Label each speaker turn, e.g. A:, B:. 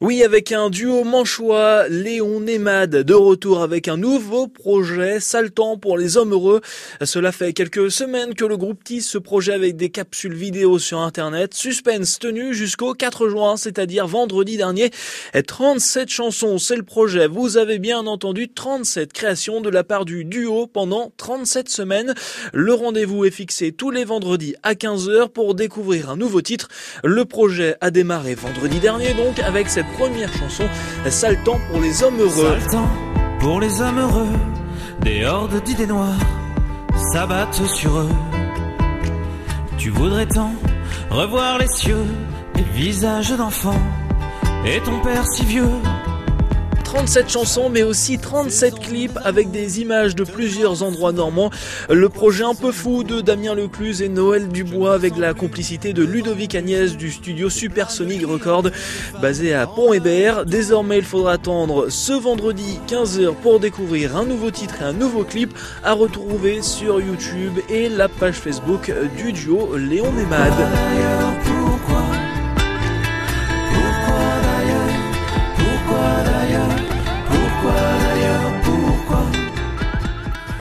A: Oui, avec un duo manchois, Léon Nemad, de retour avec un nouveau projet, Saltant pour les hommes heureux. Cela fait quelques semaines que le groupe tisse ce projet avec des capsules vidéo sur internet. Suspense tenu jusqu'au 4 juin, c'est-à-dire vendredi dernier. 37 chansons, c'est le projet. Vous avez bien entendu 37 créations de la part du duo pendant 37 semaines. Le rendez-vous est fixé tous les vendredis à 15h pour découvrir un nouveau titre. Le projet a démarré vendredi dernier donc avec cette première chanson, Sale temps pour les hommes heureux.
B: Sale temps pour les hommes heureux, des hordes d'idées noires s'abattent sur eux. Tu voudrais tant revoir les cieux, des visages d'enfants, et ton père si vieux
A: 37 chansons, mais aussi 37 clips avec des images de plusieurs endroits normands. Le projet un peu fou de Damien Lecluse et Noël Dubois avec la complicité de Ludovic Agnès du studio Supersonic Record basé à Pont-Hébert. Désormais, il faudra attendre ce vendredi 15h pour découvrir un nouveau titre et un nouveau clip à retrouver sur YouTube et la page Facebook du duo Léon Nemad.